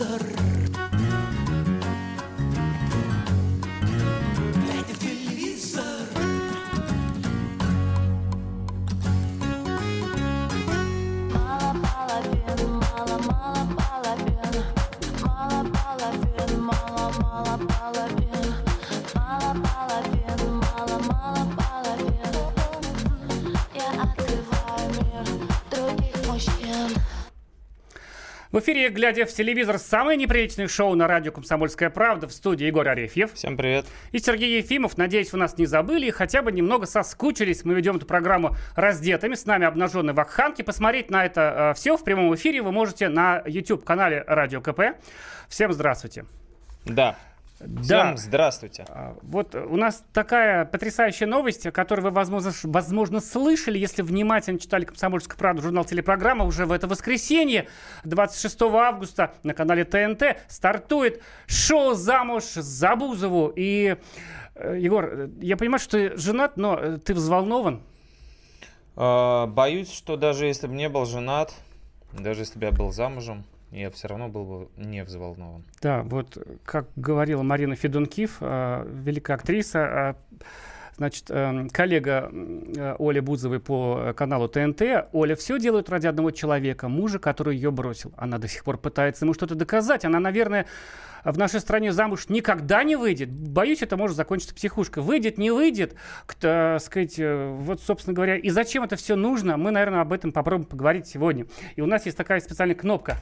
телевизор. Эфире, глядя в телевизор, самое неприличное шоу на радио «Комсомольская правда» в студии Егор Арефьев. Всем привет. И Сергей Ефимов. Надеюсь, вы нас не забыли и хотя бы немного соскучились. Мы ведем эту программу раздетыми. С нами обнаженные вакханки. Посмотреть на это все в прямом эфире вы можете на YouTube-канале Радио КП. Всем здравствуйте. Да. Да. Всем здравствуйте. А, Вот у нас такая потрясающая новость, которую вы, возможно, возможно, слышали, если внимательно читали «Комсомольскую правду» журнал «Телепрограмма». Уже в это воскресенье, 26 августа, на канале ТНТ стартует шоу «Замуж за Бузову». И, э, Егор, э, я понимаю, что ты женат, но э, ты взволнован. А, Боюсь, что даже если бы не был женат, даже если бы я был замужем, я все равно был бы не взволнован. Да, вот как говорила Марина Федункив, э, великая актриса, э, значит, э, коллега э, Оли Бузовой по э, каналу ТНТ, Оля все делает ради одного человека, мужа, который ее бросил. Она до сих пор пытается ему что-то доказать. Она, наверное, в нашей стране замуж никогда не выйдет. Боюсь, это может закончиться психушкой. Выйдет, не выйдет, к- сказать, э, вот, собственно говоря, и зачем это все нужно, мы, наверное, об этом попробуем поговорить сегодня. И у нас есть такая специальная кнопка.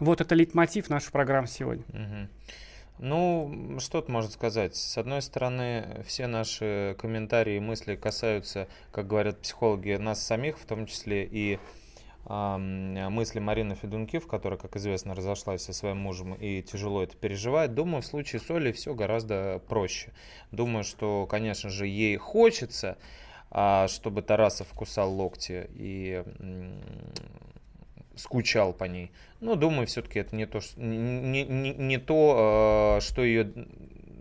Вот это лейтмотив нашей программы сегодня. Мгм. Ну, что тут можно сказать? С одной стороны, все наши комментарии и мысли касаются, как говорят психологи, нас самих, в том числе и мысли Марины Федункив, которая, как известно, разошлась со своим мужем и тяжело это переживает. Думаю, в случае с Олей все гораздо проще. Думаю, что, конечно же, ей хочется, а, чтобы Тарасов кусал локти и скучал по ней. Но думаю, все-таки это не то, ш- не, не- не то, э, что ее,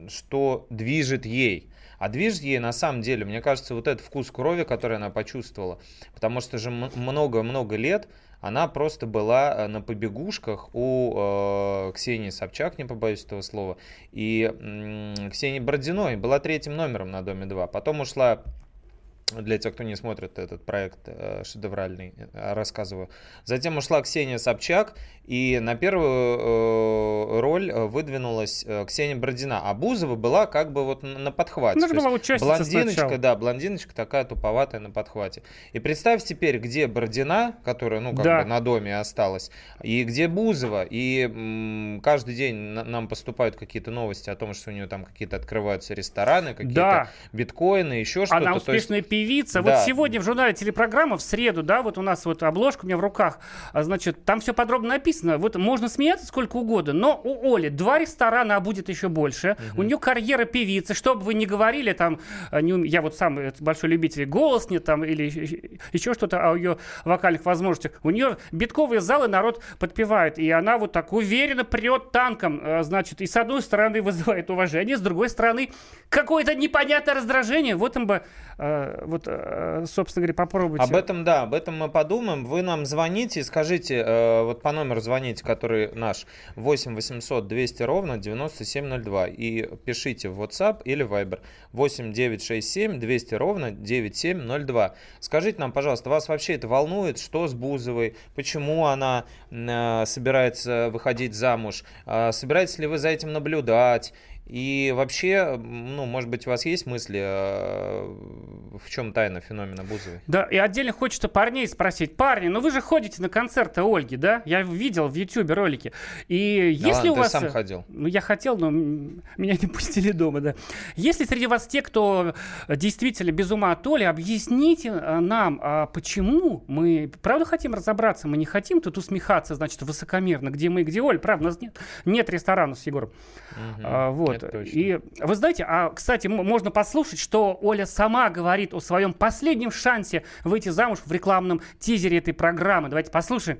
что движет ей. А движет ей на самом деле, мне кажется, вот этот вкус крови, который она почувствовала. Потому что же много-много лет она просто была э, на побегушках у э, Ксении Собчак, не побоюсь этого слова, и м, Ксении Бородиной была третьим номером на Доме 2. Потом ушла для тех, кто не смотрит этот проект э, шедевральный, э, рассказываю. Затем ушла Ксения Собчак, и на первую э, роль э, выдвинулась э, Ксения Бородина. А Бузова была как бы вот на подхвате. Есть была участница Блондиночка, сначала. да, блондиночка такая туповатая на подхвате. И представь теперь, где Бородина, которая, ну, как Да. бы на доме осталась, и где Бузова. И м, каждый день на- нам поступают какие-то новости о том, что у нее там какие-то открываются рестораны, какие-то Да. биткоины, еще что-то. Она успешная певица. Да. Вот сегодня в журнале телепрограмма в среду, да, вот у нас вот обложка у меня в руках, а, значит, там все подробно написано. Вот можно смеяться сколько угодно, но у Оли два ресторана, а будет еще больше. У нее карьера певицы. Что бы вы ни говорили, там, а, не я вот сам э, большой любитель голос не там или еще- что-то о ее вокальных возможностях. У нее битковые залы народ подпевает, и она вот так уверенно прет танком, э, значит, и с одной стороны вызывает уважение, с другой стороны какое-то непонятное раздражение. Вот им бы, э, вот, э, собственно говоря, попробуйте. Об этом, да, об этом мы подумаем. Вы нам звоните и скажите, э, вот по номеру звоните, который наш 8 800 200 ровно 9702 и пишите в WhatsApp или Viber 8 967 200 ровно 9702. Скажите нам, пожалуйста, вас вообще это волнует? Что с Бузовой? Почему она э, собирается выходить замуж? Собираетесь ли вы за этим наблюдать? И вообще, ну, может быть, у вас есть мысли, э, в чем тайна феномена Бузовой? Да, и отдельно хочется парней спросить. Парни, ну вы же ходите на концерты Ольги, да? Я видел в Ютьюбе ролики. И Да если ладно, у ты вас... сам э, ходил. Ну, я хотел, но меня не пустили дома, да. Если среди вас те, кто действительно без ума от Оли, объясните э, нам, а почему мы, правда, хотим разобраться? Мы не хотим тут усмехаться, значит, высокомерно, где мы, где Оля. Правда, у нас нет, нет ресторанов с Егором. Мгм, А, вот. Это точно. И вы знаете, а, кстати, можно послушать, что Оля сама говорит о своем последнем шансе выйти замуж в рекламном тизере этой программы. Давайте послушаем.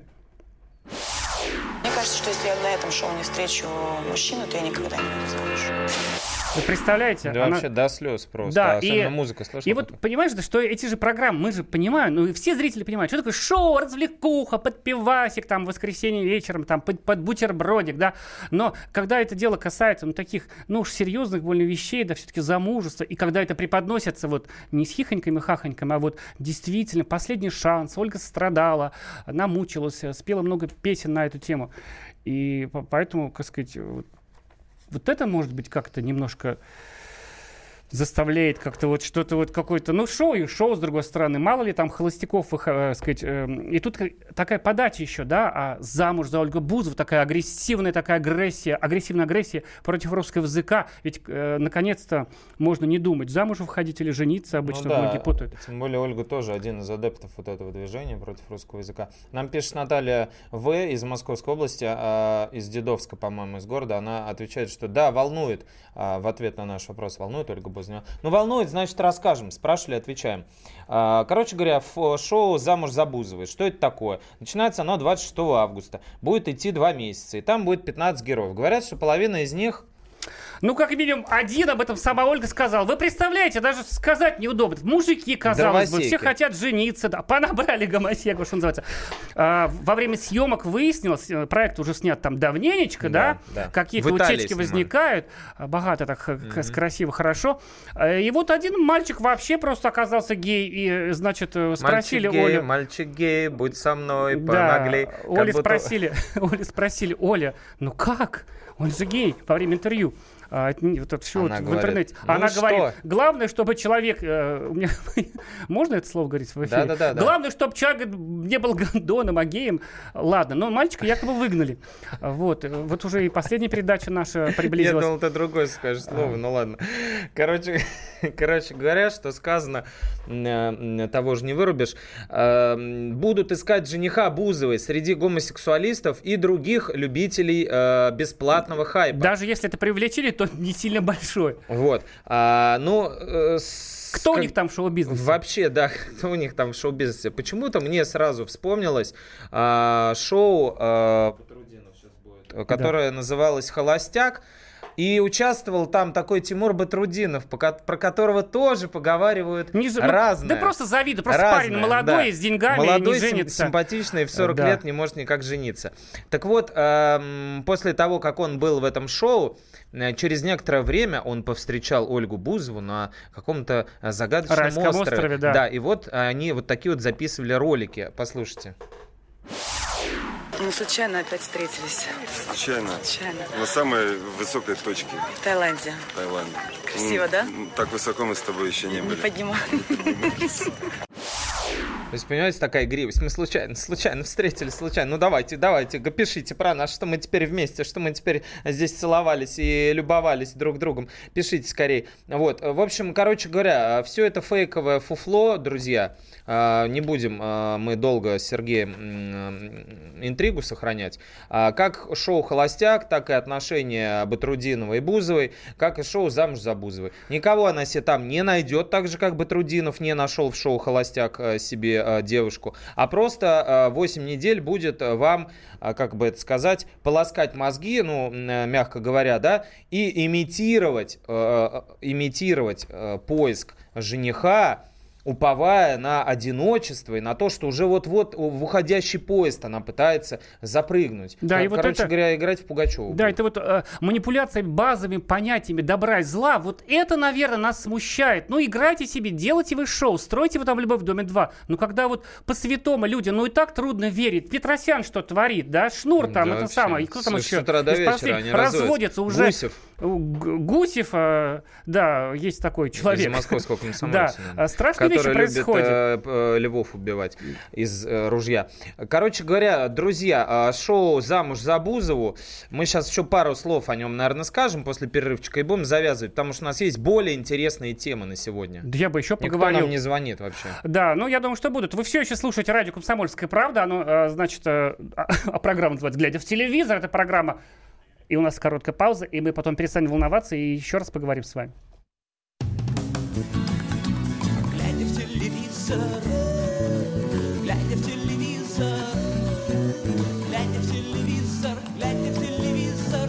Мне кажется, что если я на этом шоу не встречу мужчину, то я никогда не выйду замуж. Вы представляете? Да Она- вообще до слез просто. Да, Особенно и- музыка слышно. И вот понимаешь, да, что эти же программы, мы же понимаем, ну и все зрители понимают, что такое шоу, развлекуха, под пивасик, там, в воскресенье вечером, там, под, под бутербродик, да. Но когда это дело касается, ну, таких, ну, уж серьезных больно вещей, да, все-таки замужества, и когда это преподносится вот не с хихоньками, хахоньками, а вот действительно последний шанс, Ольга страдала, намучилась, спела много песен на эту тему. И по- поэтому, как сказать, вот, это может быть как-то немножко заставляет как-то вот что-то вот какое-то, ну, шоу и шоу, с другой стороны. Мало ли там холостяков, их, э, сказать, эм, и тут такая подача еще, да, а замуж за Ольгу Бузову, такая агрессивная такая агрессия, агрессивная агрессия против русского языка. Ведь, э, наконец-то, можно не думать, замуж выходить или жениться, обычно ну, да, многие путают. Тем более Ольга тоже один из адептов вот этого движения против русского языка. Нам пишет Наталья В. из Московской области, а, из Дедовска, по-моему, из города. Она отвечает, что да, волнует, а, в ответ на наш вопрос, волнует Ольга Бузова. Ну, волнует, значит, расскажем. Спрашивали, отвечаем. А, Короче говоря, шоу «Замуж за Бузовой». Что это такое? Начинается оно 26 августа. Будет идти два месяца. И там будет 15 героев. Говорят, что половина из них Ну, как минимум, один об этом сама Ольга сказала. Вы представляете, даже сказать неудобно. Мужики, казалось бы, все хотят жениться, да, понабрали гомосеков, что называется. А, во время съемок выяснилось, э, проект уже снят там давненечко, да, Да, да. какие-то утечки снимали. возникают, богато так, э, к- красиво, хорошо. А, И вот один мальчик вообще просто оказался гей, и, э, значит, э, спросили мальчик гей, Олю... мальчик гей, будь со мной, Да, помогли. Как Оля будто- спросили, Оля спросили, Оля, ну как? Он же гей во время интервью. А, вот это всё Она вот в говорит, интернете. «Ну Она что?» говорит, главное, чтобы человек... э, у меня- Можно это слово говорить в эфире? Да-да-да, да. Главное, чтобы человек не был гондоном, а геем. Ладно, но мальчика якобы выгнали. Вот, э, вот уже и последняя передача наша Я приблизилась. думал, ты другое скажешь слово, ну ладно. Короче, короче говоря, что сказано, м, э, того же не вырубишь, э, будут искать жениха Бузовой среди гомосексуалистов и других любителей э, бесплатного хайпа. Даже если это привлечили, то не сильно большой. Вот. А, ну, э, с- Кто у как- них там в шоу-бизнесе? Вообще, да, кто у них там в шоу-бизнесе? Почему-то мне сразу вспомнилось а, шоу, а, которое называлось «Холостяк», и участвовал там такой Тимур Батрудинов, про которого тоже поговаривают Не разное. Да просто завидую. Просто Разное, парень молодой, да. с деньгами, Молодой, не сим- женится. симпатичный, в 40 Да. лет не может никак жениться. Так вот, эм, после того, как он был в этом шоу, через некоторое время он повстречал Ольгу Бузову на каком-то э, загадочном Райском острове. острове, да. и вот они вот такие вот записывали ролики. Послушайте. Мы случайно опять встретились. Случайно. Случайно. На самой высокой точке В Таиланде. Таиланда. Красиво, М, да? Так высоко мы с тобой еще не Не были. поднимаю. То есть, понимаете, такая игривость. Мы случайно, случайно встретились, случайно. Ну, давайте, давайте, пишите про нас, что мы теперь вместе, что мы теперь здесь целовались и любовались друг другом. Пишите скорее. Вот, в общем, короче говоря, все это фейковое фуфло, друзья. А, Не будем а, мы долго с Сергеем интригу сохранять. А, Как шоу «Холостяк», так и отношения Батрудинова и Бузовой, как и шоу «Замуж за Бузовой». Никого она себе там не найдет, так же, как Батрудинов не нашел в шоу «Холостяк» э, э, девушку. А просто э, 8 недель будет э, вам, э, как бы это сказать, полоскать мозги, ну, мягко говоря, да, и имитировать, имитировать поиск жениха, уповая на одиночество и на то, что уже вот-вот в уходящий поезд она пытается запрыгнуть. Да, Кор- и вот Короче это- говоря, играть в Пугачеву. Да, будет. это вот э, манипуляция базовыми понятиями добра и зла. Вот это, наверное, нас смущает. Ну, играйте себе, делайте вы шоу, стройте вы там «Любовь в доме 2». Но когда вот по-святому люди, ну и так трудно верить. Петросян что творит, да? Шнур там, Да, это вообще. самое. И кто там С- еще? С утра до вечера они разводятся уже. Гусев Гусев, э, да, есть такой человек. из московского Да, комсомольца. а страшные вещи происходят. э, э, львов убивать из э, ружья. Короче говоря, друзья, э, шоу «Замуж за Бузову». Мы сейчас еще пару слов о нем, наверное, скажем после перерывчика и будем завязывать, потому что у нас есть более интересные темы на сегодня. Да я бы еще Никто поговорил. нам не звонит вообще. Да, ну я думаю, что будут. Вы все еще слушаете радио «Комсомольская правда». Оно, э, значит, э, а программа называется «Глядя в телевизор». Это программа. И у нас короткая пауза, и мы потом перестанем волноваться и еще раз поговорим с вами. Глядя в телевизор, глядя в телевизор, глядя в телевизор, глядя в телевизор.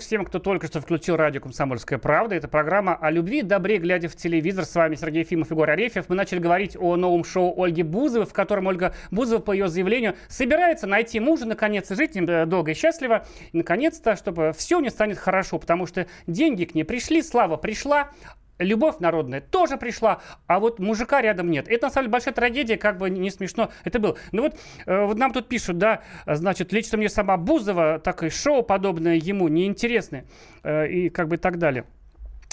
Привет всем, кто только что включил радио «Комсомольская правда». Это программа о любви, добре, глядя в телевизор. С вами Сергей Ефимов и Егор Арефьев. Мы начали говорить о новом шоу Ольги Бузовой, в котором Ольга Бузова, по ее заявлению, собирается найти мужа, наконец, и жить э, долго и счастливо. И, наконец-то, чтобы все у нее станет хорошо, потому что деньги к ней пришли, слава пришла, Любовь народная тоже пришла, а вот мужика рядом нет. Это, на самом деле, большая трагедия, как бы не смешно это было. Ну вот, э, вот нам тут пишут, да, значит, лично мне сама Бузова, так и шоу подобное ему неинтересны, э, и как бы и так далее.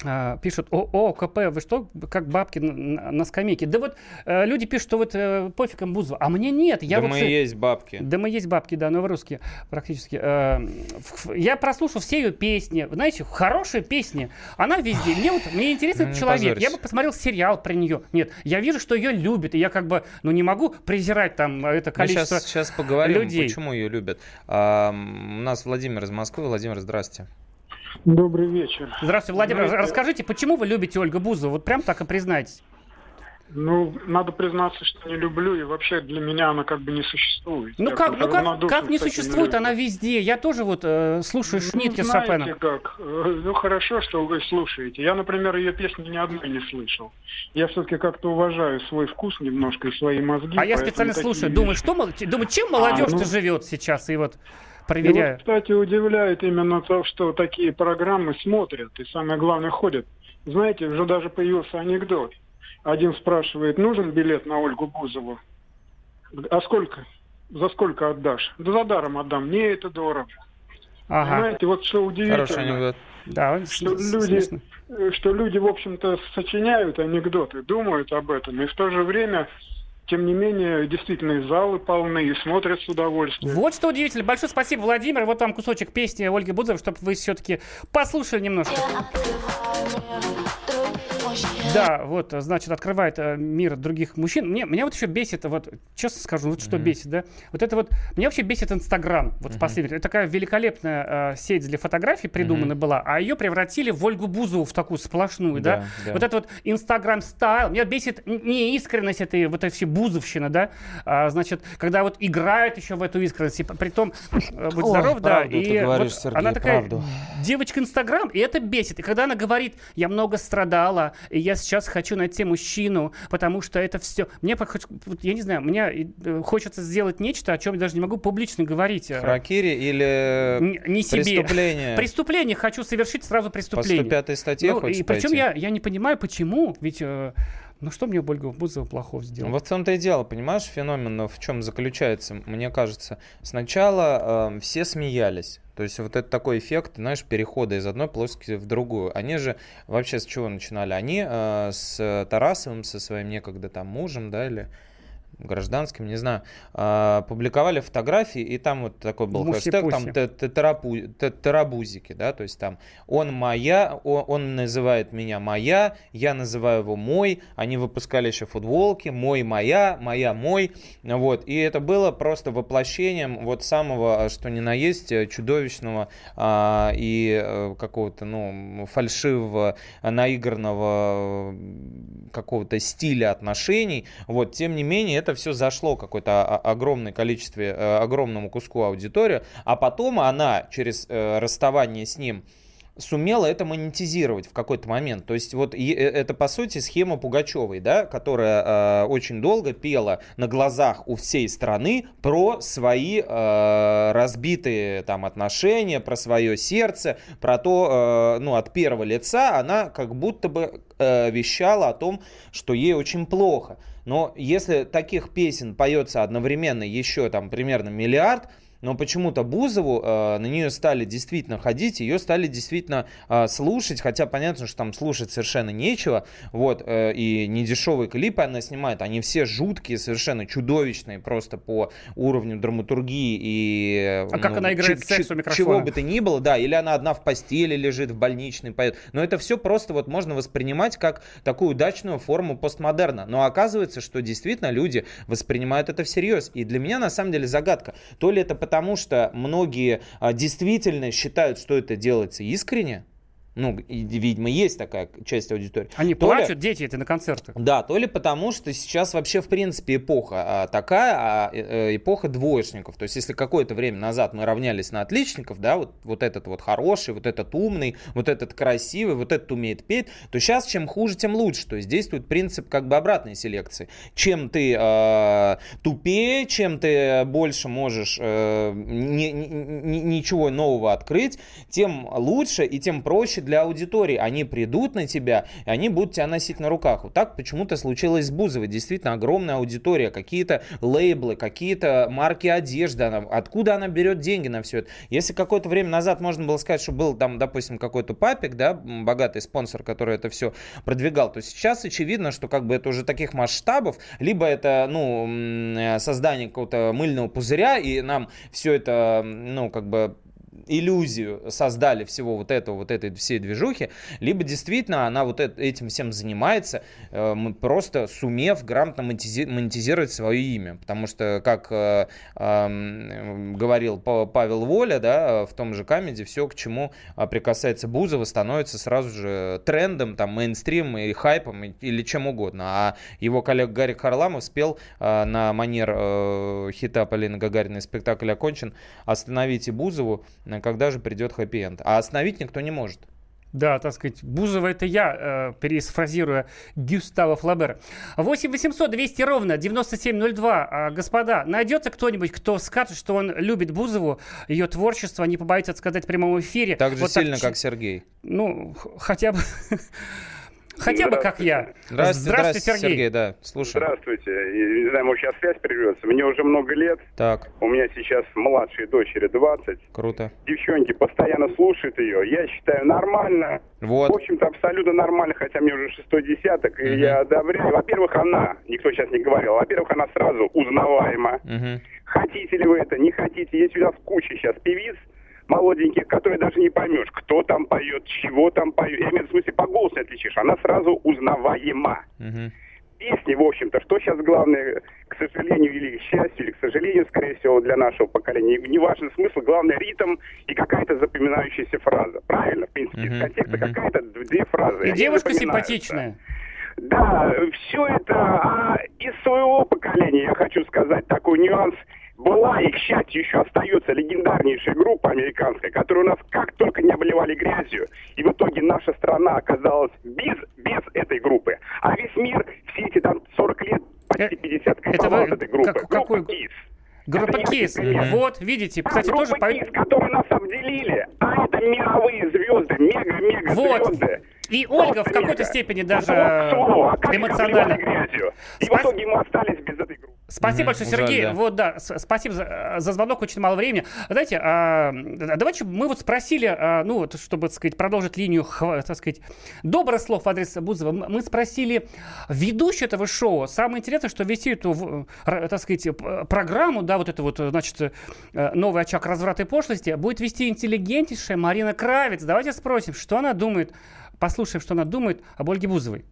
А, пишут, о, о, КП, вы что, как бабки на, на- скамейке? Да вот э, люди пишут, что вот э, пофиг им Бузова, а мне нет. Я да вот мы с- есть бабки. да мы есть бабки, да, но в русские практически. Э, в- Я прослушал все ее песни. Знаете, хорошие песни. Она везде. Мне вот мне интересен Ну, этот человек. позорься. Я бы посмотрел сериал про нее. Нет, я вижу, что ее любят. И я как бы, ну не могу презирать там это Мы количество. сейчас, сейчас поговорим, людей. почему ее любят. А, у нас Владимир из Москвы. Владимир, здрасте. Добрый вечер. Здравствуйте, Владимир. Знаете- Расскажите, почему вы любите Ольгу Бузову? Вот прям так и признайтесь. Ну, надо признаться, что не люблю, и вообще для меня она как бы не существует. Ну Я как, ну как, как не существует людям. она везде? Я тоже вот э, слушаю Ну, Шнитке с знаете как, э, ну хорошо, что вы слушаете. Я, например, ее песни ни одной не слышал. Я все-таки как-то уважаю свой вкус немножко и свои мозги. А я специально слушаю, думаю, что, думаю, чем молодежь-то ну. живет сейчас? И вот И вот, проверяю. кстати, удивляет именно то, что такие программы смотрят и, самое главное, ходят. Знаете, уже даже появился анекдот. Один спрашивает, нужен билет на Ольгу Бузову? А сколько? За сколько отдашь? Да за даром отдам. Мне это дорого. Ага, Понимаете, вот что удивительно. Хороший анекдот. да, он Что с- люди, смешно. э, что люди, в общем-то, сочиняют анекдоты, думают об этом, и в то же время, тем не менее, действительно, и залы полны, и смотрят с удовольствием. Вот что удивительно. Большое спасибо, Владимир. Вот вам кусочек песни Ольги Бузовой, чтобы вы все-таки послушали немножко. Я Да, вот, значит, открывает э, мир других мужчин. Мне, меня вот еще бесит, вот, честно скажу, вот что бесит, да? Вот это вот, меня вообще бесит Инстаграм, вот последнее время. Это такая великолепная э, сеть для фотографий придумана была, а ее превратили в Ольгу Бузову, в такую сплошную, да? Да, да. Вот это вот Инстаграм стайл, меня бесит неискренность этой, вот этой всей бузовщины, да? А, значит, когда вот играют еще в эту искренность, и при том, э, будь Ой, здоров, да, и говоришь, вот Сергей, она такая правду. девочка Инстаграм, и это бесит. И когда она говорит, я много страдала, и я сейчас хочу найти мужчину, потому что это все... Мне, я не знаю, мне э, хочется сделать нечто, о чем я даже не могу публично говорить. э, Харакири или н- не себе. преступление? Преступление. Хочу совершить сразу По преступление. 105 статье Ну, и причем пойти? я, я не понимаю, почему. Ведь, э, ну что мне Ольга Бузова плохого сделала? Вот в том-то и дело, понимаешь, феномен в чем заключается, мне кажется. Сначала э, все смеялись. То есть вот это такой эффект, знаешь, перехода из одной плоскости в другую. Они же вообще с чего начинали? Они э, с Тарасовым, со своим некогда там мужем, да, или гражданским, не знаю, э, публиковали фотографии, и там вот такой был хэштег, там тарабузики, да, то есть там он моя, он называет меня моя, я называю его мой, они выпускали еще футболки, мой, моя, моя, мой, вот, и это было просто воплощением вот самого, что ни на есть, чудовищного а, и э, какого-то, ну, фальшивого, наигранного какого-то стиля отношений, вот, тем не менее, это все зашло какое-то огромное количестве, э, огромному куску аудитории, а потом она через э, расставание с ним сумела это монетизировать в какой-то момент. То есть вот и- э, это по сути схема Пугачевой, да, которая э, очень долго пела на глазах у всей страны про свои э, разбитые там отношения, про свое сердце, про то, э, ну от первого лица она как будто бы э, вещала о том, что ей очень плохо. Но если таких песен поется одновременно еще там примерно миллиард, но почему-то Бузову э, на нее стали действительно ходить, ее стали действительно э, слушать, хотя понятно, что там слушать совершенно нечего, вот, э, и недешевые клипы она снимает, они все жуткие, совершенно чудовищные просто по уровню драматургии и... А как ну, она играет секс у микрофона? Чего бы то ни было, да, или она одна в постели лежит, в больничной поет, но это все просто вот можно воспринимать как такую удачную форму постмодерна, но оказывается, что действительно люди воспринимают это всерьез, и для меня на самом деле загадка, то ли это потому, что многие а, действительно считают, что это делается искренне, ну, и, видимо, есть такая часть аудитории. Они То ли- плачут, дети, это на концертах. да, то ли потому, что сейчас вообще в принципе эпоха а, такая, а, э, э, эпоха двоечников. То есть если какое-то время назад мы равнялись на отличников, да, вот, вот этот вот хороший, вот этот умный, вот этот красивый, вот этот умеет петь, то сейчас чем хуже, тем лучше. То есть действует принцип как бы обратной селекции. Чем ты э, тупее, чем ты больше можешь э, ни- ни- ничего нового открыть, тем лучше и тем проще для аудитории. Они придут на тебя, и они будут тебя носить на руках. Вот так почему-то случилось с Бузовой. Действительно огромная аудитория, какие-то лейблы, какие-то марки одежды. Она, откуда она берет деньги на все это? Если какое-то время назад можно было сказать, что был там, допустим, какой-то папик, да, богатый спонсор, который это все продвигал, то сейчас очевидно, что как бы это уже таких масштабов, либо это, ну, э, создание какого-то мыльного пузыря, и нам все это, ну, как бы иллюзию создали всего вот этого, вот этой всей движухи, либо действительно она вот эт- этим всем занимается, э, просто сумев грамотно монетизи- монетизировать свое имя. Потому что, как э, говорил Па- Павел Воля, да, в том же Comedy, все, к чему а, прикасается Бузова, становится сразу же трендом, там, мейнстримом и хайпом или чем угодно. А его коллега Гарик Харламов спел э, на манер хита Полины Гагариной «Спектакль окончен» «Остановите Бузову, когда же придет хэппи-энд». А остановить никто не может. Да, так сказать, Бузова это я, э, пересфразируя Гюстава Флабера. 8 800 200 ровно 9702. А, господа, найдется кто-нибудь, кто скажет, что он любит Бузову, ее творчество, не побоится сказать в прямом эфире. Так же Вот сильно, ч- как Сергей. Ну, хотя бы... Хотя бы как я. Здравствуйте, Сергей. Сергей, да, слушаю. Здравствуйте. И, Не знаю, может, сейчас связь прервется. Мне уже много лет. Так, У меня сейчас младшей дочери 20. круто. Девчонки постоянно слушают ее. Я считаю нормально. В Вот. общем-то, абсолютно нормально, хотя мне уже шестой десяток, и Мгм. я одобряю. Во-первых, она, никто сейчас не говорил, во-первых, она сразу узнаваема. Мгм. Хотите ли вы это, не хотите. Есть у нас куча сейчас певиц молоденьких, которые даже не поймешь, кто там поет, чего там поет. Я имею в виду, в смысле, по голосу не отличишь. Она сразу узнаваема. Мгм. песни, в общем-то, что сейчас главное, к сожалению или к счастью, или к сожалению, скорее всего, для нашего поколения, не важен смысл, главное ритм и какая-то запоминающаяся фраза. Правильно, в принципе, из Мгм, контекста мгм. какая-то две фразы. И Они девушка симпатичная. Да, все это а из своего поколения, я хочу сказать, такой нюанс. Была и, к счастью, еще остается легендарнейшая группа американская, которая у нас как только не обливали грязью. И в итоге наша страна оказалась без, без этой группы. А весь мир, все эти там 40 лет, почти Э, 50 это кайфовал от этой группы. как- какой- Группа Kiss. Группа Это не Кис. Вот, видите, Да, кстати, тоже группа. Kiss, которые нас обделили. А это мировые звезды, мега-мега Вот. звезды. И Ольга в какой-то степени даже а эмоционально. И в итоге мы остались без этой группы. Спасибо Мгм, большое, жаль, Сергей. да. Вот, да, спасибо за, за звонок, очень мало времени. Знаете, а, давайте мы вот спросили, а, ну вот, чтобы, так сказать, продолжить линию, так сказать, добрых слов в адрес Бузова, мы спросили ведущего этого шоу. Самое интересное, что вести эту, так сказать, программу, да, вот это вот, значит, э, новый очаг разврата и пошлости, будет вести интеллигентнейшая Марина Кравец. Давайте спросим, что она думает, послушаем, что она думает об Ольге Бузовой.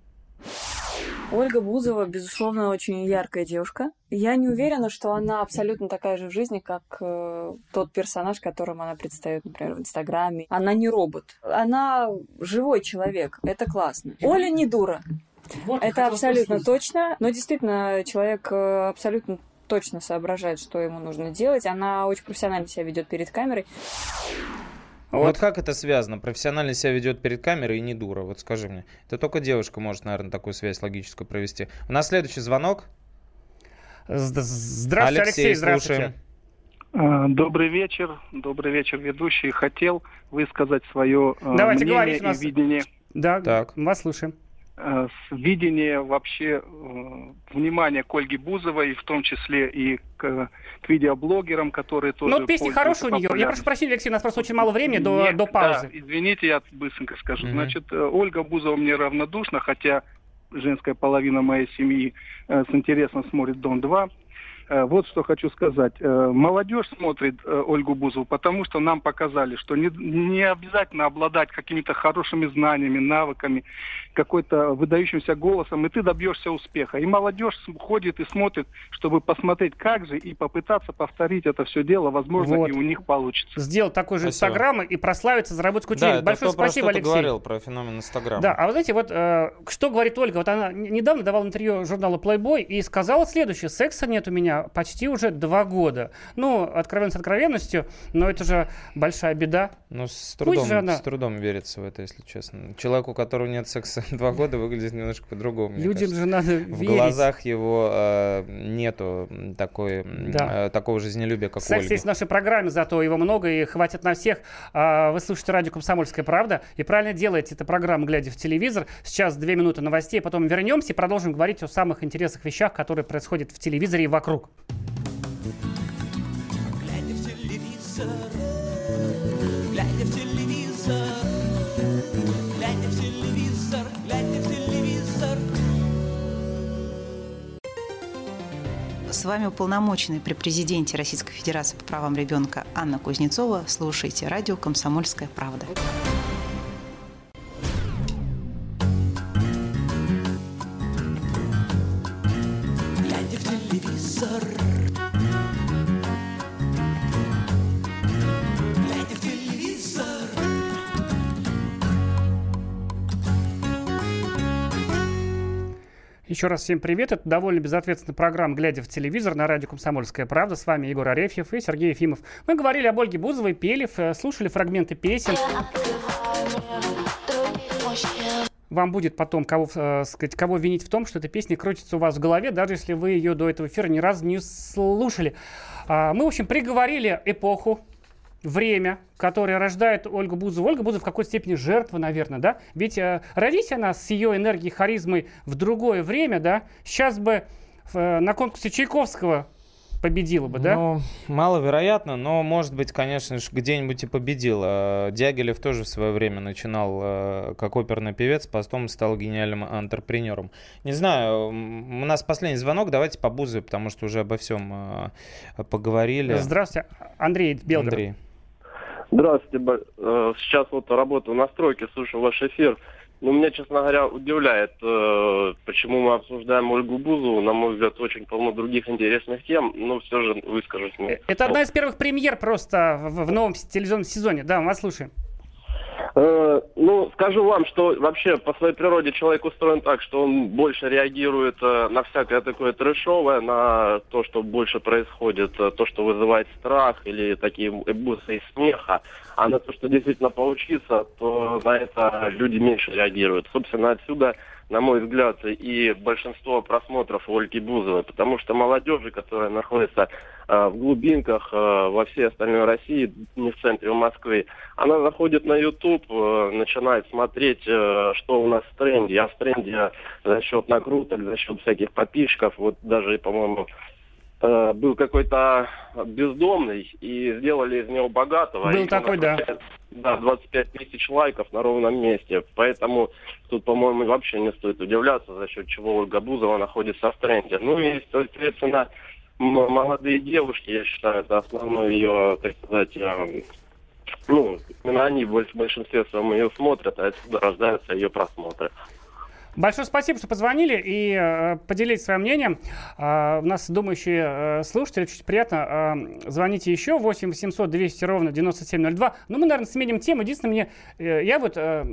Ольга Бузова, безусловно, очень яркая девушка. Я не уверена, что она абсолютно такая же в жизни, как э, тот персонаж, которым она предстает, например, в Инстаграме. Она не робот. Она живой человек. Это классно. Оля не дура. Это абсолютно точно. Но действительно, человек э, абсолютно точно соображает, что ему нужно делать. Она очень профессионально себя ведет перед камерой. Вот. как это связано? Профессионально себя ведет перед камерой и не дура. Вот скажи мне. Это только девушка может, наверное, такую связь логическую провести. У нас следующий звонок. Зд- Здравствуйте, Алексей, здравствуйте. А, Добрый вечер, добрый вечер, ведущий. Хотел высказать свое а, Давайте, мнение говорите, у и нас- видение. Да, Так. вас слушаем. Э, с видения вообще э, внимания к Ольге Бузовой, в том числе и к, к видеоблогерам, которые тоже... Ну, песни хорошие у нее. Я прошу прощения, Алексей, у нас просто очень мало времени до, Нет, до паузы. Да, извините, я быстренько скажу. Мгм. Значит, э, Ольга Бузова мне равнодушна, хотя женская половина моей семьи с интересом смотрит «Дом-2». Э, Вот что хочу сказать. Э, Молодежь смотрит э, Ольгу Бузову, потому что нам показали, что не, не обязательно обладать какими-то хорошими знаниями, навыками, какой-то выдающимся голосом, и ты добьешься успеха. И молодежь ходит и смотрит, чтобы посмотреть, как же, и попытаться повторить это все дело. Возможно, Вот. и у них получится. Сделать такой же. Инстаграм и прославиться, заработать кучу Да, денег. это Большое то, про спасибо, что ты Алексей. говорил, про феномен Инстаграма. Да, а вы знаете, вот э, что говорит Ольга? Вот она недавно давала интервью журналу Playboy и сказала следующее. Секса нет у меня почти уже два года. Ну, откровенность откровенностью, но это же большая беда. Ну, с трудом, она- с трудом верится в это, если честно. Человек, у которого нет секса два года, выглядит немножко по-другому. Людям кажется. же надо В верить. глазах его э, нету такой, Да. э, такого жизнелюбия, как у Секс Ольги. есть в нашей программе, зато его много и хватит на всех. А, Вы слушаете радио «Комсомольская правда» и правильно делаете эту программу, глядя в телевизор. Сейчас две минуты новостей, потом вернемся и продолжим говорить о самых интересных вещах, которые происходят в телевизоре и вокруг. Глядя в телевизор, глядя в телевизор, глядя в телевизор, глядя в телевизор. С вами уполномоченный при президенте Российской Федерации по правам ребенка Анна Кузнецова. Слушайте радио «Комсомольская правда». Телевизор. Глядя в телевизор. Еще раз всем привет. Это довольно безответственная программа «Глядя в телевизор» на радио «Комсомольская правда». С вами Егор Арефьев и Сергей Ефимов. Мы говорили об Ольге Бузовой, пели, слушали фрагменты песен. Вам будет потом кого, э, сказать, кого винить в том, что эта песня крутится у вас в голове, даже если вы ее до этого эфира ни разу не слушали. А, Мы, в общем, приговорили эпоху, время, которое рождает Ольгу Бузову. Ольга Бузова в какой-то степени жертва, наверное, да? Ведь э, родись она с ее энергией, харизмой в другое время, да, сейчас бы э, на конкурсе Чайковского победила бы, да? Ну, маловероятно, но, может быть, конечно же, где-нибудь и победил. А, Дягилев тоже в свое время начинал э, как оперный певец, потом стал гениальным антрепренером. Не знаю, у нас последний звонок, давайте по Бузове, потому что уже обо всем э, поговорили. Здравствуйте, Андрей Белгород. Андрей. Здравствуйте. э, Сейчас вот работаю на стройке, слушаю ваш эфир. Ну, меня, честно говоря, удивляет, э, почему мы обсуждаем Ольгу Бузову. На мой взгляд, очень полно других интересных тем, но все же выскажусь. ну, Это одна из первых премьер просто в, в новом телевизионном сезоне. Да, мы вас слушаем. Э, Ну, скажу вам, что вообще по своей природе человек устроен так, что он больше реагирует э, на всякое такое трешовое, на то, что больше происходит, э, то, что вызывает страх или такие эмоции смеха, а на то, что действительно поучиться, то на это люди меньше реагируют. Собственно, отсюда на мой взгляд, и большинство просмотров Ольги Бузовой, потому что молодежи, которая находится э, в глубинках э, во всей остальной России, не в центре Москвы, она заходит на YouTube, э, начинает смотреть, э, что у нас в тренде. А в тренде за счет накруток, за счет всяких подписчиков, вот даже, по-моему, э, был какой-то бездомный, и сделали из него богатого. Был такой, да. Да, 25 тысяч лайков на ровном месте. Поэтому тут, по-моему, вообще не стоит удивляться, за счет чего Ольга Бузова находится в тренде. Ну и, соответственно, молодые девушки, я считаю, это основной ее, так сказать, э, ну, именно они в большинстве своем ее смотрят, а отсюда рождаются ее просмотры. Большое спасибо, что позвонили и э, поделились своим мнением. А, у нас думающие э, слушатели, очень приятно. Э, звоните еще 8 800 200 ровно 9702. Ну, мы, наверное, сменим тему. Единственное, мне, э, я вот, э,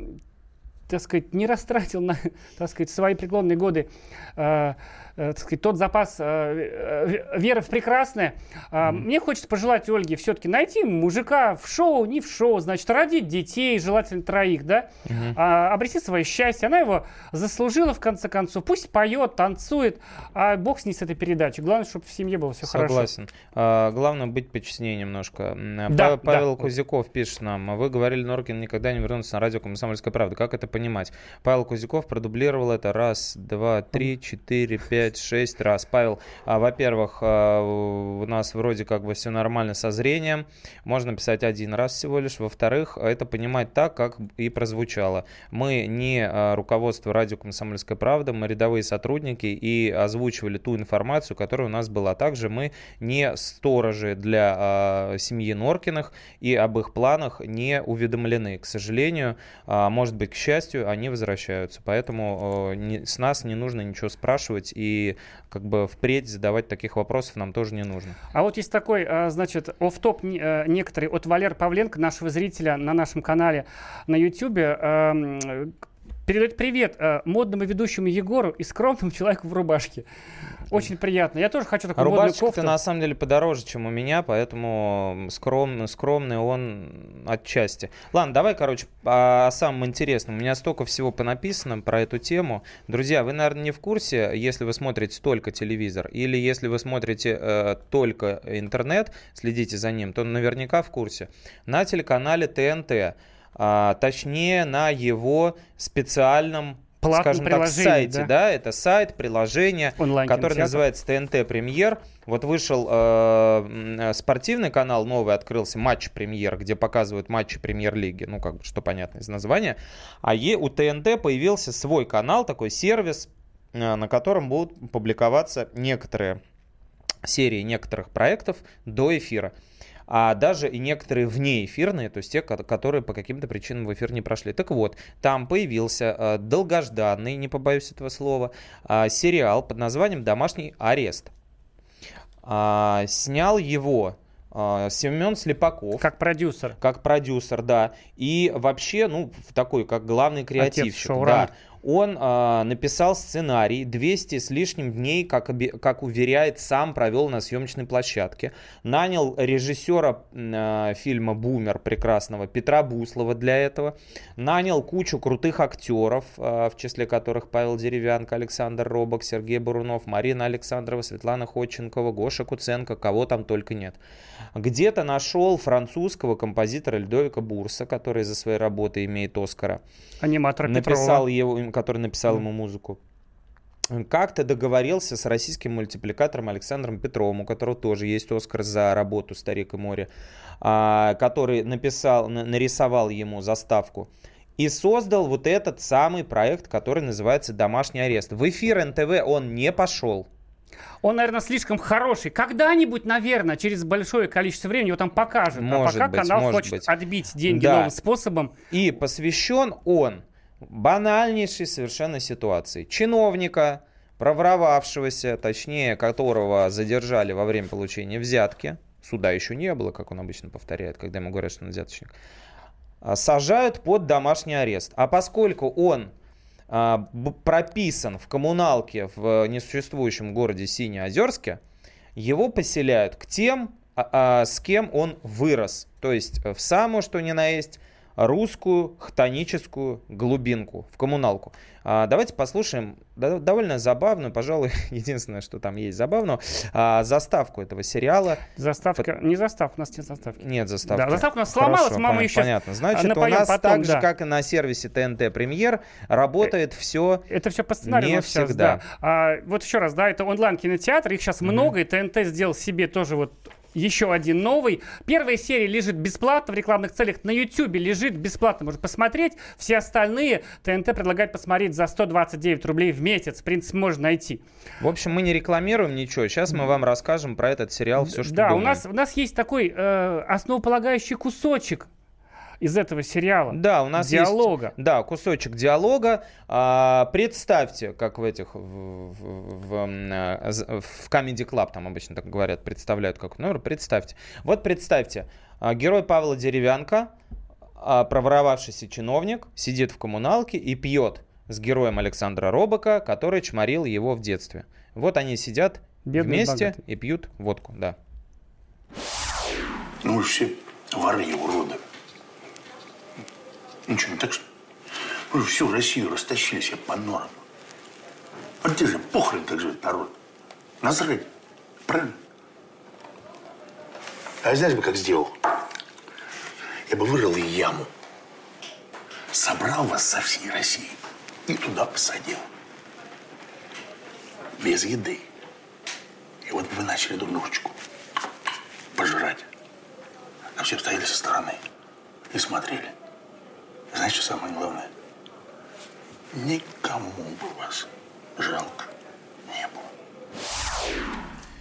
так сказать, не растратил на, так сказать, свои преклонные годы э, э, так сказать, тот запас э, э, веры в прекрасное. А, Мне хочется пожелать Ольге все-таки найти мужика в шоу, не в шоу, значит, родить детей, желательно троих, да, Мгм. а, обрести свое счастье. Она его заслужила, в конце концов. Пусть поет, танцует, а бог с ней с этой передачей. Главное, чтобы в семье было все хорошо. Согласен. А, главное быть почестнее немножко. Да, Па- Павел да. Кузяков пишет нам. Вы говорили, Норкин никогда не вернется на радио «Комсомольская правда». Как это понимать. Павел Кузяков продублировал это раз, два, три, четыре, пять, шесть раз. Павел, а, во-первых, а, у нас вроде как бы все нормально со зрением. Можно писать один раз всего лишь. Во-вторых, это понимать так, как и прозвучало. Мы не а, руководство радио «Комсомольская правда», мы рядовые сотрудники и озвучивали ту информацию, которая у нас была. Также мы не сторожи для семьи Норкиных и об их планах не уведомлены. К сожалению, может быть, к счастью, они возвращаются. Поэтому с нас не нужно ничего спрашивать и как бы впредь задавать таких вопросов нам тоже не нужно. А вот есть такой, а, значит, офф-топ не- э, некоторый от Валеры Павленко, нашего зрителя на нашем канале на YouTube. Передает привет э, модному ведущему Егору и скромному человеку в рубашке. Очень приятно. Я тоже хочу А такую модную рубашечка-то кофту. на самом деле подороже, чем у меня, поэтому скромный, скромный он отчасти. Ладно, давай, короче, о самом интересном. У меня столько всего понаписано про эту тему. Друзья, вы, наверное, не в курсе, если вы смотрите только телевизор или если вы смотрите э, только интернет, следите за ним, то наверняка в курсе. На телеканале ТНТ, а, точнее на его специальном Платном скажем так, сайте, да. да, это сайт, приложение, которое Онлайн-кинотеатр. называется ТНТ Премьер. Вот вышел э, э, спортивный канал новый, открылся Матч Премьер, где показывают матчи Премьер-лиги, ну, как бы, что понятно из названия. А е- у ТНТ появился свой канал, такой сервис, э, на котором будут публиковаться некоторые серии некоторых проектов до эфира. А даже и некоторые внеэфирные, то есть те, ко- которые по каким-то причинам в эфир не прошли. Так вот, там появился э, долгожданный, не побоюсь этого слова, а, сериал под названием «Домашний арест». А, снял его а, Семен Слепаков. Как продюсер. Как продюсер, да. И вообще, ну, в такой, как главный креативщик. шоураннер. да. Он а, написал сценарий, 200 с лишним дней, как, как уверяет, сам провел на съемочной площадке. Нанял режиссера а, фильма «Бумер» прекрасного Петра Буслова для этого. Нанял кучу крутых актеров, а, в числе которых Павел Деревянко, Александр Робок, Сергей Бурунов, Марина Александрова, Светлана Ходченкова, Гоша Куценко, кого там только нет. Где-то нашел французского композитора Льдовика Бурса, который за своей работы имеет Оскара. Аниматора Написал Петрова. его, который написал ему музыку. Как-то договорился с российским мультипликатором Александром Петровым, у которого тоже есть Оскар за работу «Старик и море», а, который написал, на- нарисовал ему заставку. И создал вот этот самый проект, который называется «Домашний арест». В эфир НТВ он не пошел. Он, наверное, слишком хороший. Когда-нибудь, наверное, через большое количество времени его там покажут. Может а пока быть, канал может хочет быть. отбить деньги Да. новым способом. И посвящен он банальнейшей совершенно ситуации. Чиновника, проворовавшегося, точнее, которого задержали во время получения взятки, суда еще не было, как он обычно повторяет, когда ему говорят, что он взяточник, а, сажают под домашний арест. А поскольку он а, прописан в коммуналке в несуществующем городе Синеозерске, его поселяют к тем, а, с кем он вырос. То есть в самую, что ни на есть, русскую хтоническую глубинку, в коммуналку. А, давайте послушаем довольно забавную, пожалуй, единственное, что там есть забавного, а, заставку этого сериала. Заставка, не заставка, у нас нет заставки. Нет заставки. Да, заставка у нас сломалась, Хорошо, мама пон- сейчас Понятно. Значит, у нас потом, так же, да. как и на сервисе ТНТ Премьер, работает все Это все по сценарию не сейчас, всегда. да. А, вот еще раз, да, это онлайн-кинотеатр, их сейчас много, и ТНТ сделал себе тоже вот еще один новый. Первая серия лежит бесплатно в рекламных целях. На YouTube лежит бесплатно, можно посмотреть. Все остальные ТНТ предлагает посмотреть за 129 рублей в месяц. В принципе, можно найти. В общем, мы не рекламируем ничего. Сейчас мы вам расскажем про этот сериал все, что да, у думаем. нас, у нас есть такой э, основополагающий кузочек из этого сериала. Да, у нас диалога. есть да, кусочек диалога. А, представьте, как в этих в, в, в, м, а, в Comedy Club там обычно так говорят, представляют как номер. Представьте. Вот представьте, а, герой Павла Деревянко, а, проворовавшийся чиновник, сидит в коммуналке и пьет с героем Александра Робока, который чморил его в детстве. Вот они сидят Бедный вместе богатый. и пьют водку, да. Ну вы все воры и Ничего, не так что? Вы же всю Россию растащили себе по норам. А где же похрен, как живет народ? Насрать. Правильно? А знаешь бы, как сделал? Я бы вырыл яму. собрал вас со всей России и туда посадил. Без еды. И вот вы начали друг дружечку пожирать. А все стояли со стороны и смотрели. И знаете, что самое главное? Никому бы вас жалко не было.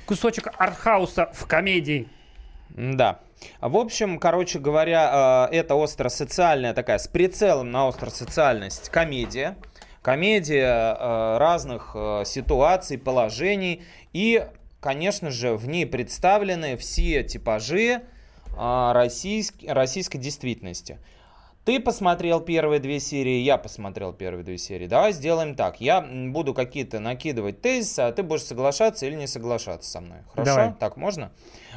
Кусочек артхауса в комедии. Да. В общем, короче говоря, э, это остросоциальная такая, с прицелом на остросоциальность комедия. Комедия э, разных э, ситуаций, положений. И, конечно же, в ней представлены все типажи российской, российской действительности. Ты посмотрел первые две серии, я посмотрел первые две серии. Давай сделаем так. Я буду какие-то накидывать тезисы, а ты будешь соглашаться или не соглашаться со мной. Хорошо? Давай. Так можно?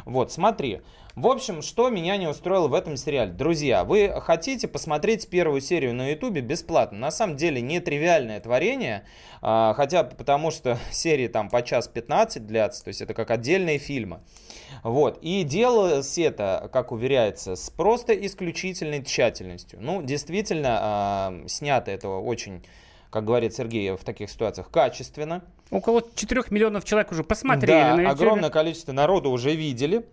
Вот, смотри. В общем, что меня не устроило в этом сериале? Друзья, вы хотите посмотреть первую серию на ютубе бесплатно? На самом деле нетривиальное творение, а, хотя потому что серии там по час 15 длятся, то есть это как отдельные фильмы. Вот. И делалось это, как уверяется, с просто исключительной тщательностью. Ну, действительно, э, снято это очень, как говорит Сергей, в таких ситуациях качественно. Около 4 миллионов человек уже посмотрели Да, на YouTube. огромное количество народу уже видели.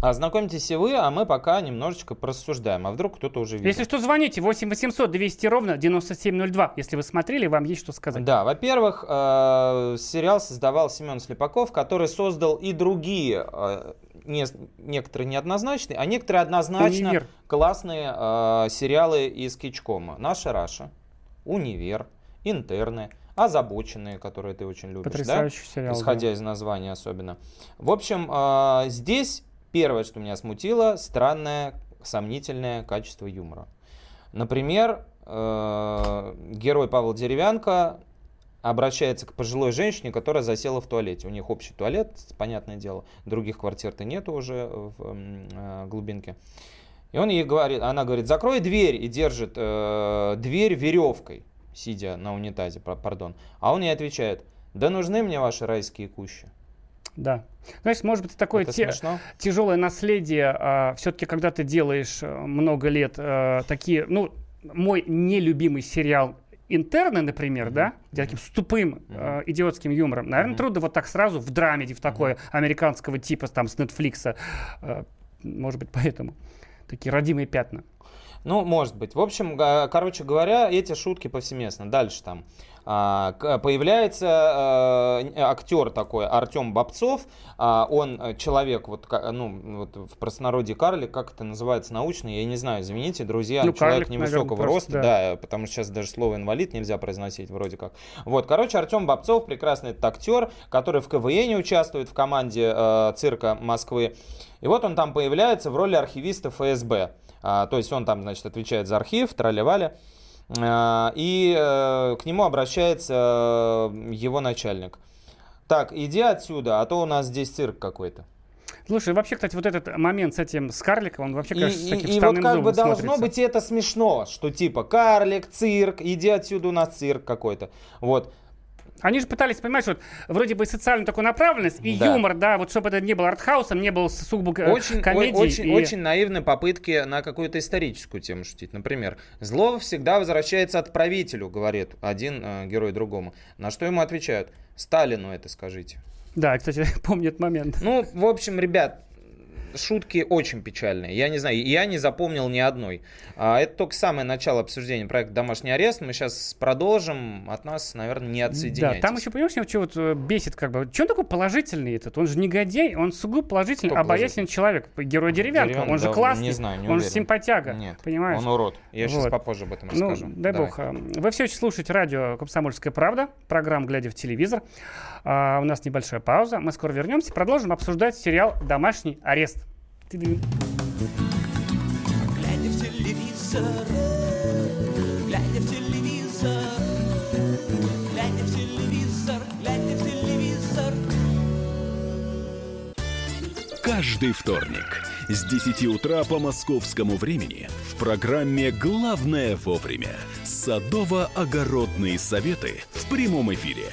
Ознакомьтесь и вы, а мы пока немножечко просуждаем. А вдруг кто-то уже видел. Если что, звоните 8 800 200 ровно 9702. Если вы смотрели, вам есть что сказать. Да, во-первых, э, сериал создавал Семен Слепаков, который создал и другие, э, не, некоторые неоднозначные, а некоторые однозначно «Универ». классные э, сериалы из Кичкома. «Наша Раша», «Универ», «Интерны», «Озабоченные», которые ты очень любишь, Потрясающий да? сериал, Исходя да. из названия особенно. В общем, э, здесь первое, что меня смутило, странное, сомнительное качество юмора. Например, э, герой Павел Деревянко обращается к пожилой женщине, которая засела в туалете. У них общий туалет, понятное дело. Других квартир-то нету уже в э, глубинке. И он ей говорит, она говорит, закрой дверь и держит э, дверь веревкой, сидя на унитазе, пар- пардон. А он ей отвечает, да нужны мне ваши райские кущи. Да. Знаешь, может быть, такое Это те- смешно? тяжелое наследие. все-таки, когда ты делаешь э, много лет э, такие, ну, мой нелюбимый сериал Интерны, например, да, где таким с тупым э, идиотским юмором. Наверное, трудно вот так сразу в драмеди, в такое американского типа, там, с Netflix. э, может быть, поэтому. Такие родимые пятна. Ну, может быть. В общем, короче говоря, эти шутки повсеместно. Дальше там а, появляется э, актер такой Артем Бобцов. А, он э, человек, вот, ну, вот в простонародье карлик, как это называется научно, я не знаю, извините, друзья, Ну, человек карлик, невысокого наверное, просто, роста, да. да, потому что сейчас даже слово инвалид нельзя произносить вроде как. Вот, короче, Артем Бобцов, прекрасный этот актер, который в КВН участвует в команде э, цирка Москвы. И вот он там появляется в роли архивиста ФСБ. А, то есть он там, значит, отвечает за архив, тролливали. А, и э, к нему обращается э, его начальник. Так, иди отсюда, а то у нас здесь цирк какой-то. Слушай, вообще, кстати, вот этот момент с этим с карликом, он вообще, И, кажется, и- таким и вот вставным как бы должно смотрится. быть это смешно, что типа карлик, цирк, иди отсюда, у нас цирк какой-то. Вот. Они же пытались, понимаешь, вот вроде бы социальную такую направленность и Да. юмор, да, вот чтобы это не было артхаусом, не было сугубо э, Очень, комедией. о- очень, и- очень наивные попытки на какую-то историческую тему шутить. Например, зло всегда возвращается отправителю, говорит один э, герой другому. На что ему отвечают? Сталину это скажите. Да, кстати, помню этот момент. Ну, в общем, ребят, шутки очень печальные. Я не знаю, я не запомнил ни одной. А, это только самое начало обсуждения проекта «Домашний арест». Мы сейчас продолжим. От нас, наверное, не Да, отсоединяйтесь. там еще, понимаешь, что вот э, бесит, как бы, что он такой положительный этот? Он же негодяй, он сугубо положительный, Кто обаятельный человек. Герой деревянка, Деревянко, он же да, классный, не знаю, не он же симпатяга, Нет, понимаешь? он урод. Я сейчас Вот. попозже об этом Ну, расскажу. дай Давай. бог. э, Вы все еще слушаете радио «Комсомольская правда», программа «Глядя в телевизор». А, у нас небольшая пауза, мы скоро вернемся, продолжим обсуждать сериал «Домашний арест». Глядя в телевизор, глядя в телевизор, глядя в телевизор, глядя в телевизор. Каждый вторник с 10 утра по московскому времени в программе «Главное вовремя» садово-огородные советы в прямом эфире.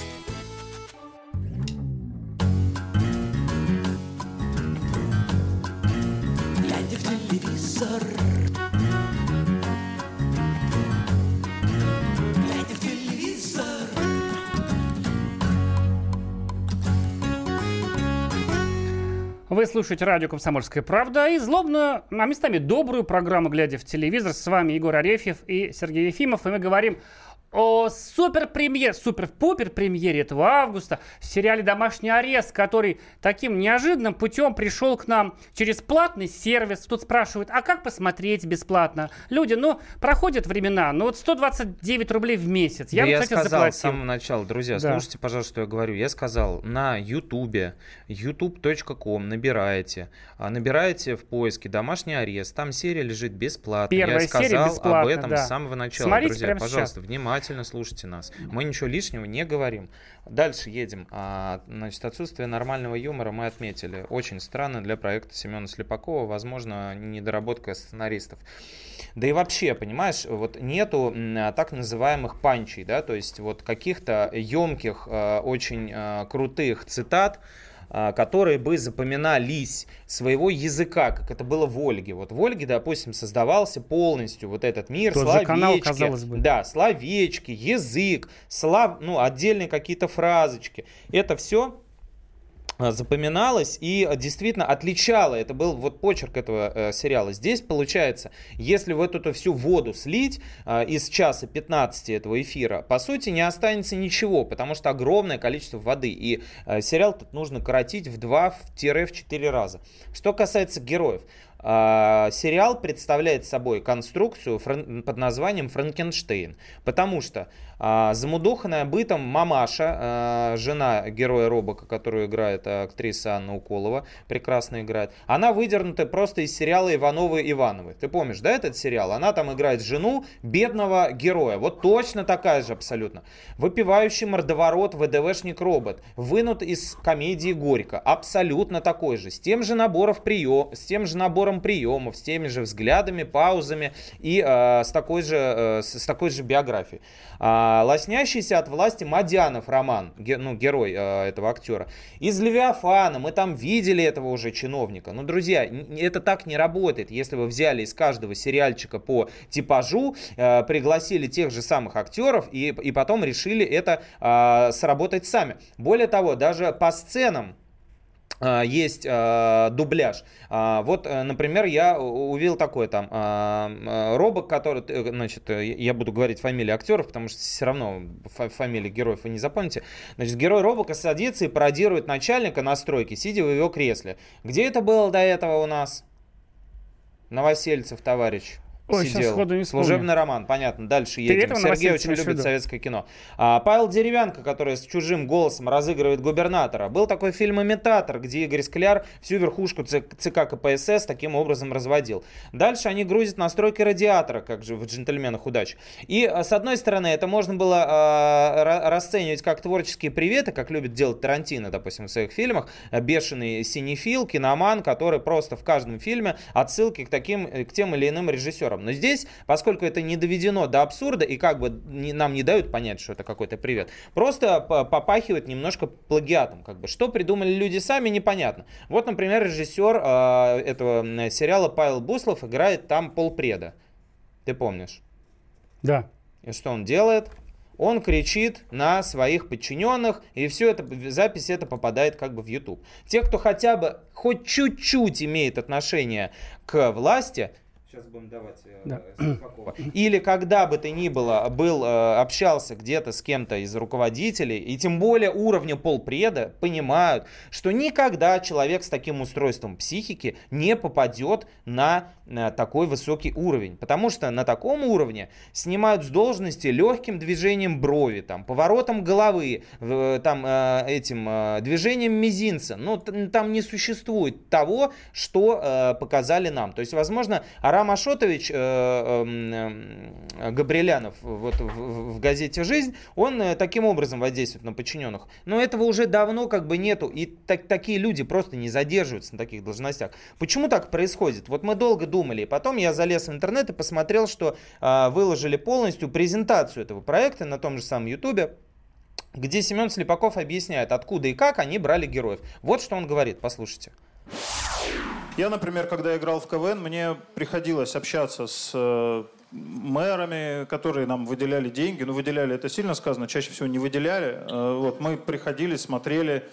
Слушаете радио «Комсомольская правда» и злобную, а местами добрую программу «Глядя в телевизор». С вами Егор Арефьев и Сергей Ефимов. И мы говорим о супер-премьер, супер-пупер премьере этого августа, сериале «Домашний арест», который таким неожиданным путем пришел к нам через платный сервис. Тут спрашивают, а как посмотреть бесплатно? Люди, ну, проходят времена, ну вот 129 рублей в месяц. Я, Да бы, я кстати, сказал заплатил. с самого начала, друзья, Да. слушайте, пожалуйста, что я говорю. Я сказал, на ютубе, youtube.com набираете, а, набираете в поиске «Домашний арест», там серия лежит бесплатно. Первая я серия сказал об бесплатно, этом да. с самого начала, Смотрите друзья. пожалуйста, сейчас. внимательно слушайте нас. Мы ничего лишнего не говорим. Дальше едем. А, Значит, отсутствие нормального юмора мы отметили. Очень странно для проекта Семена Слепакова. Возможно, недоработка сценаристов. Да и вообще, понимаешь, вот нету а, так называемых панчей, да, то есть вот каких-то емких, э, очень э, крутых цитат, а, которые бы запоминались своего языка, как это было в Ольге. Вот в Ольге, допустим, создавался полностью вот этот мир, Тот словечки, канал, казалось бы. да, словечки, язык, слов, ну, отдельные какие-то фразочки. Это все запоминалось и действительно отличало. Это был вот почерк этого э, сериала. Здесь получается, если вот эту всю воду слить э, из часа 15 этого эфира, по сути не останется ничего, потому что огромное количество воды. И э, сериал тут нужно коротить в 2-4 раза. Что касается героев. А, Сериал представляет собой конструкцию под названием Франкенштейн, потому что а, замудоханная бытом мамаша, а, жена героя Робока, которую играет а, актриса Анна Уколова, прекрасно играет, она выдернута просто из сериала Ивановы Ивановы. Ты помнишь, да, этот сериал? Она там играет жену бедного героя. Вот точно такая же абсолютно. Выпивающий мордоворот ВДВшник робот. Вынут из комедии Горько. Абсолютно такой же. С тем же набором прием, с тем же набором приемов, с теми же взглядами, паузами и э, с, такой же, э, с, такой же биографией. Лоснящийся от власти Мадянов Роман, ге- ну, герой э, этого актера. Из Левиафана мы там видели этого уже чиновника. Ну, друзья, это так не работает. Если вы взяли из каждого сериальчика по типажу, э, пригласили тех же самых актеров и, и потом решили это э, сработать сами. Более того, даже по сценам а, есть а, дубляж. А, вот, э, например, я увидел такой там а, а, робот, который, э, значит, э, я буду говорить фамилии актеров, потому что все равно фа- фамилии героев вы не запомните. Значит, герой робока садится и пародирует начальника на стройке, сидя в его кресле. Где это было до этого у нас? Новосельцев, товарищ. Ой, сидел. сходу не вспомню. Служебный роман, понятно. Дальше едем. этого Сергей очень любит виду? советское кино. А, Павел Деревянко, который с чужим голосом разыгрывает губернатора. Был такой фильм «Имитатор», где Игорь Скляр всю верхушку ЦК КПСС таким образом разводил. Дальше они грузят настройки радиатора, как же в «Джентльменах удачи». И, а, с одной стороны, это можно было а, ра- расценивать как творческие приветы, как любит делать Тарантино, допустим, в своих фильмах. А, Бешеный синефил, киноман, который просто в каждом фильме отсылки к таким, к тем или иным режиссерам. Но здесь, поскольку это не доведено до абсурда и как бы не- нам не дают понять, что это какой-то привет, просто по- попахивает немножко плагиатом. Как бы. Что придумали люди сами, непонятно. Вот, например, режиссер э, этого сериала Павел Буслов играет там полпреда. Ты помнишь? Да. И что он делает? Он кричит на своих подчиненных, и все это, запись это попадает как бы в YouTube. Те, кто хотя бы хоть чуть-чуть имеет отношение к власти, Сейчас будем давать э, Да. Или когда бы ты ни было, был, э, общался где-то с кем-то из руководителей, и тем более уровня полпреда, понимают, что никогда человек с таким устройством психики не попадет на э, такой высокий уровень. Потому что на таком уровне снимают с должности легким движением брови, там, поворотом головы, там, этим движением мизинца. Ну, т- там не существует того, что показали нам. То есть, возможно, Арам Ашотович э, эм, э, Габрилянов вот, в- в газете «Жизнь», он э, таким образом воздействует на подчиненных. Но этого уже давно как бы нету, и так- такие люди просто не задерживаются на таких должностях. Почему так происходит? Вот мы долго думали, и потом я залез в интернет и посмотрел, что э, выложили полностью презентацию этого проекта на том же самом Ютубе, где Семен Слепаков объясняет, откуда и как они брали героев. Вот что он говорит, послушайте. Я, например, когда играл в КВН, мне приходилось общаться с э, мэрами, которые нам выделяли деньги. Ну, выделяли, это сильно сказано, чаще всего не выделяли. Э, вот, мы приходили, смотрели,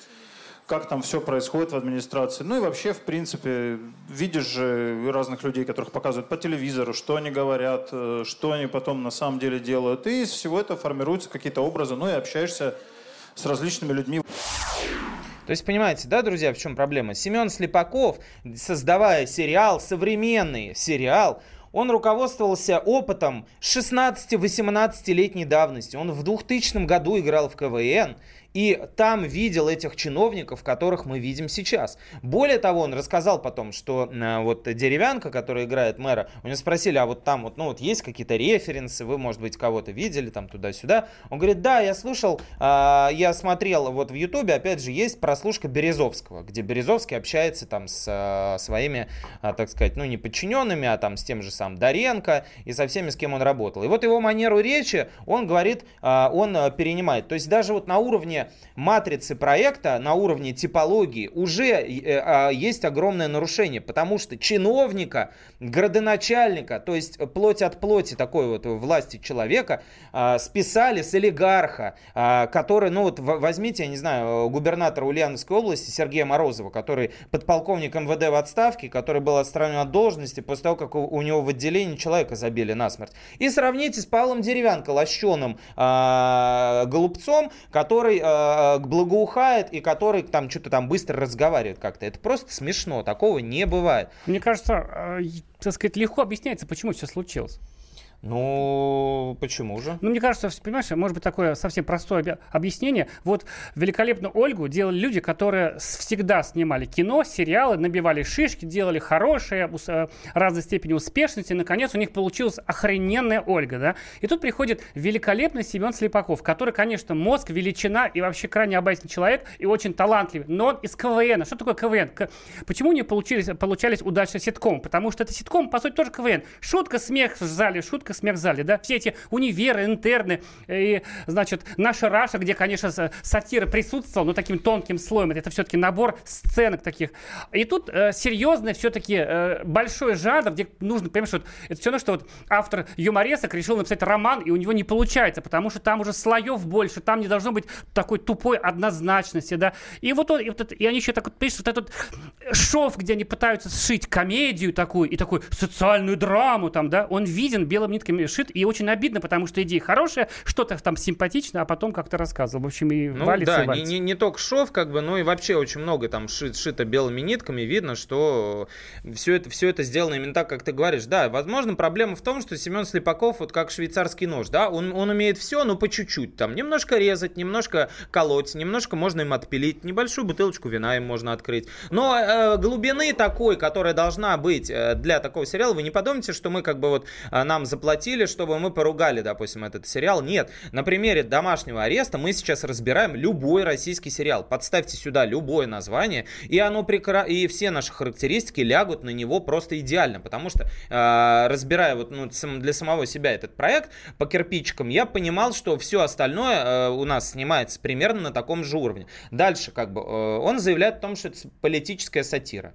как там все происходит в администрации. Ну и вообще, в принципе, видишь же разных людей, которых показывают по телевизору, что они говорят, э, что они потом на самом деле делают. И из всего этого формируются какие-то образы, ну и общаешься с различными людьми. То есть, понимаете, да, друзья, в чем проблема? Семен Слепаков, создавая сериал, современный сериал, он руководствовался опытом 16-18-летней давности. Он в 2000 году играл в КВН, и там видел этих чиновников, которых мы видим сейчас. Более того, он рассказал потом, что э, вот деревянка, которая играет мэра, у него спросили, а вот там вот, ну вот есть какие-то референсы, вы, может быть, кого-то видели там туда-сюда. Он говорит, да, я слушал, а, я смотрел вот в Ютубе, опять же, есть прослушка Березовского, где Березовский общается там с а, своими, а, так сказать, ну не подчиненными, а там с тем же самым Доренко и со всеми, с кем он работал. И вот его манеру речи, он говорит, а, он а, перенимает. То есть даже вот на уровне матрицы проекта, на уровне типологии уже э, а, есть огромное нарушение, потому что чиновника, градоначальника, то есть плоть от плоти такой вот власти человека, а, списали с олигарха, а, который, ну вот возьмите, я не знаю, губернатора Ульяновской области Сергея Морозова, который подполковник МВД в отставке, который был отстранен от должности после того, как у, него в отделении человека забили насмерть. И сравните с Павлом Деревянко, лощеным голубцом, который а, благоухает и который там что-то там быстро разговаривает как-то. Это просто смешно, такого не бывает. Мне кажется, э, так сказать, легко объясняется, почему все случилось. Ну, почему же? Ну, мне кажется, понимаешь, может быть такое совсем простое объя- объяснение. Вот великолепную Ольгу делали люди, которые всегда снимали кино, сериалы, набивали шишки, делали хорошие, э, разной степени успешности. И, наконец, у них получилась охрененная Ольга, да? И тут приходит великолепный Семен Слепаков, который, конечно, мозг, величина и вообще крайне обаятельный человек и очень талантливый. Но он из КВН. Что такое КВН? Почему не получились, получались удачно ситком? Потому что это ситком, по сути, тоже КВН. Шутка, смех в зале, шутка, в зале, да? Все эти универы, интерны и, значит, наша Раша, где, конечно, сатира присутствовала, но таким тонким слоем. Это все-таки набор сценок таких. И тут э, серьезный все-таки э, большой жанр, где нужно, понимаешь, вот, это все равно, что вот автор юморесок решил написать роман, и у него не получается, потому что там уже слоев больше, там не должно быть такой тупой однозначности, да. И вот, он, и, вот это- и они еще так вот, пишут, вот этот шов, где они пытаются сшить комедию такую и такую социальную драму там, да, он виден белыми нитками шит, и очень обидно, потому что идея хорошая, что-то там симпатично, а потом как-то рассказывал. В общем, и Ну валится, да, и не, валится. не, не только шов, как бы, но и вообще очень много там ши- шито белыми нитками. Видно, что все это, все это сделано именно так, как ты говоришь. Да, возможно, проблема в том, что Семен Слепаков, вот как швейцарский нож, да, он, он умеет все, но по чуть-чуть. Там немножко резать, немножко колоть, немножко можно им отпилить, небольшую бутылочку вина им можно открыть. Но э, глубины такой, которая должна быть э, для такого сериала, вы не подумайте, что мы как бы вот э, нам заплатили, чтобы мы поругали, допустим, этот сериал. Нет, на примере домашнего ареста мы сейчас разбираем любой российский сериал. Подставьте сюда любое название, и оно прекра... и все наши характеристики лягут на него просто идеально, потому что э, разбирая вот ну, для самого себя этот проект по кирпичикам, я понимал, что все остальное э, у нас снимается примерно на таком же уровне. Дальше как бы э, он заявляет о том, что это политическая сатира.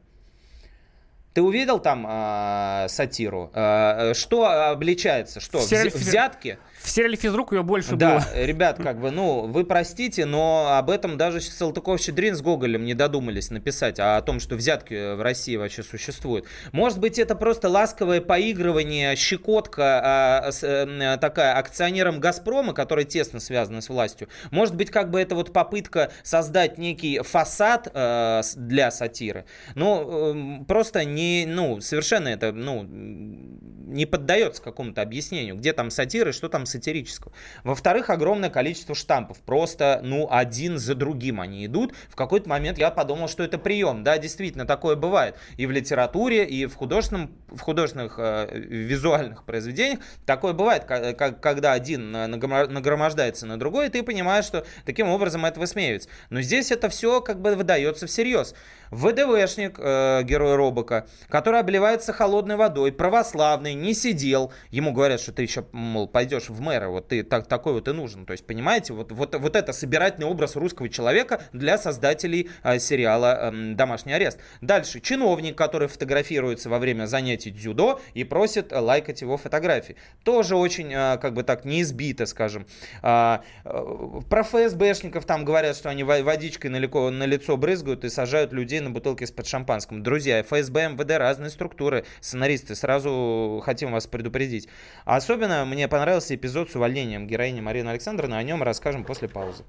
Ты увидел там а, сатиру? А, что обличается? Что, взятки? В сериале «Физрук» ее больше Да, было. ребят, как бы, ну, вы простите, но об этом даже Салтыков-Щедрин с Гоголем не додумались написать, а о том, что взятки в России вообще существуют. Может быть, это просто ласковое поигрывание, щекотка а, с, э, такая акционером «Газпрома», который тесно связан с властью. Может быть, как бы это вот попытка создать некий фасад э, с- для сатиры. Ну, э, просто не, ну, совершенно это, ну, не поддается какому-то объяснению, где там сатиры, что там сатирического. Во-вторых, огромное количество штампов. Просто, ну, один за другим они идут. В какой-то момент я подумал, что это прием. Да, действительно, такое бывает. И в литературе, и в, художественном, в художественных э, визуальных произведениях такое бывает, ка- ка- когда один нагромождается на другой, и ты понимаешь, что таким образом это высмеивается. Но здесь это все как бы выдается всерьез. ВДВшник, э, герой Робока, который обливается холодной водой, православный, не сидел. Ему говорят, что ты еще, мол, пойдешь в мэра, вот ты так, такой вот и нужен. То есть, понимаете, вот, вот, вот это собирательный образ русского человека для создателей э, сериала эм, «Домашний арест». Дальше, чиновник, который фотографируется во время занятий дзюдо и просит э, лайкать его фотографии. Тоже очень, э, как бы так, не избито, скажем. А, э, Про ФСБшников там говорят, что они во- водичкой на лицо брызгают и сажают людей на бутылки из-под шампанского. Друзья, ФСБ, МВД, разные структуры, сценаристы, сразу хотим вас предупредить. А Особенно мне понравился эпизод с увольнением героини Марины Александровны, о нем расскажем после паузы.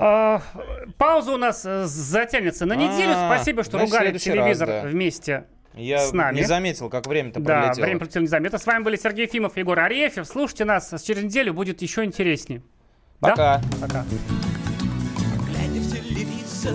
А, пауза у нас э, затянется на неделю. А, Спасибо, что ругали следующий раз, телевизор да. вместе Я с нами. не заметил, как время-то Да, пролетело. время пролетело незаметно. С вами были Сергей Ефимов и Егор Арефьев. Слушайте нас через неделю, будет еще интереснее. Да? Пока. Пока. Глядя в телевизор,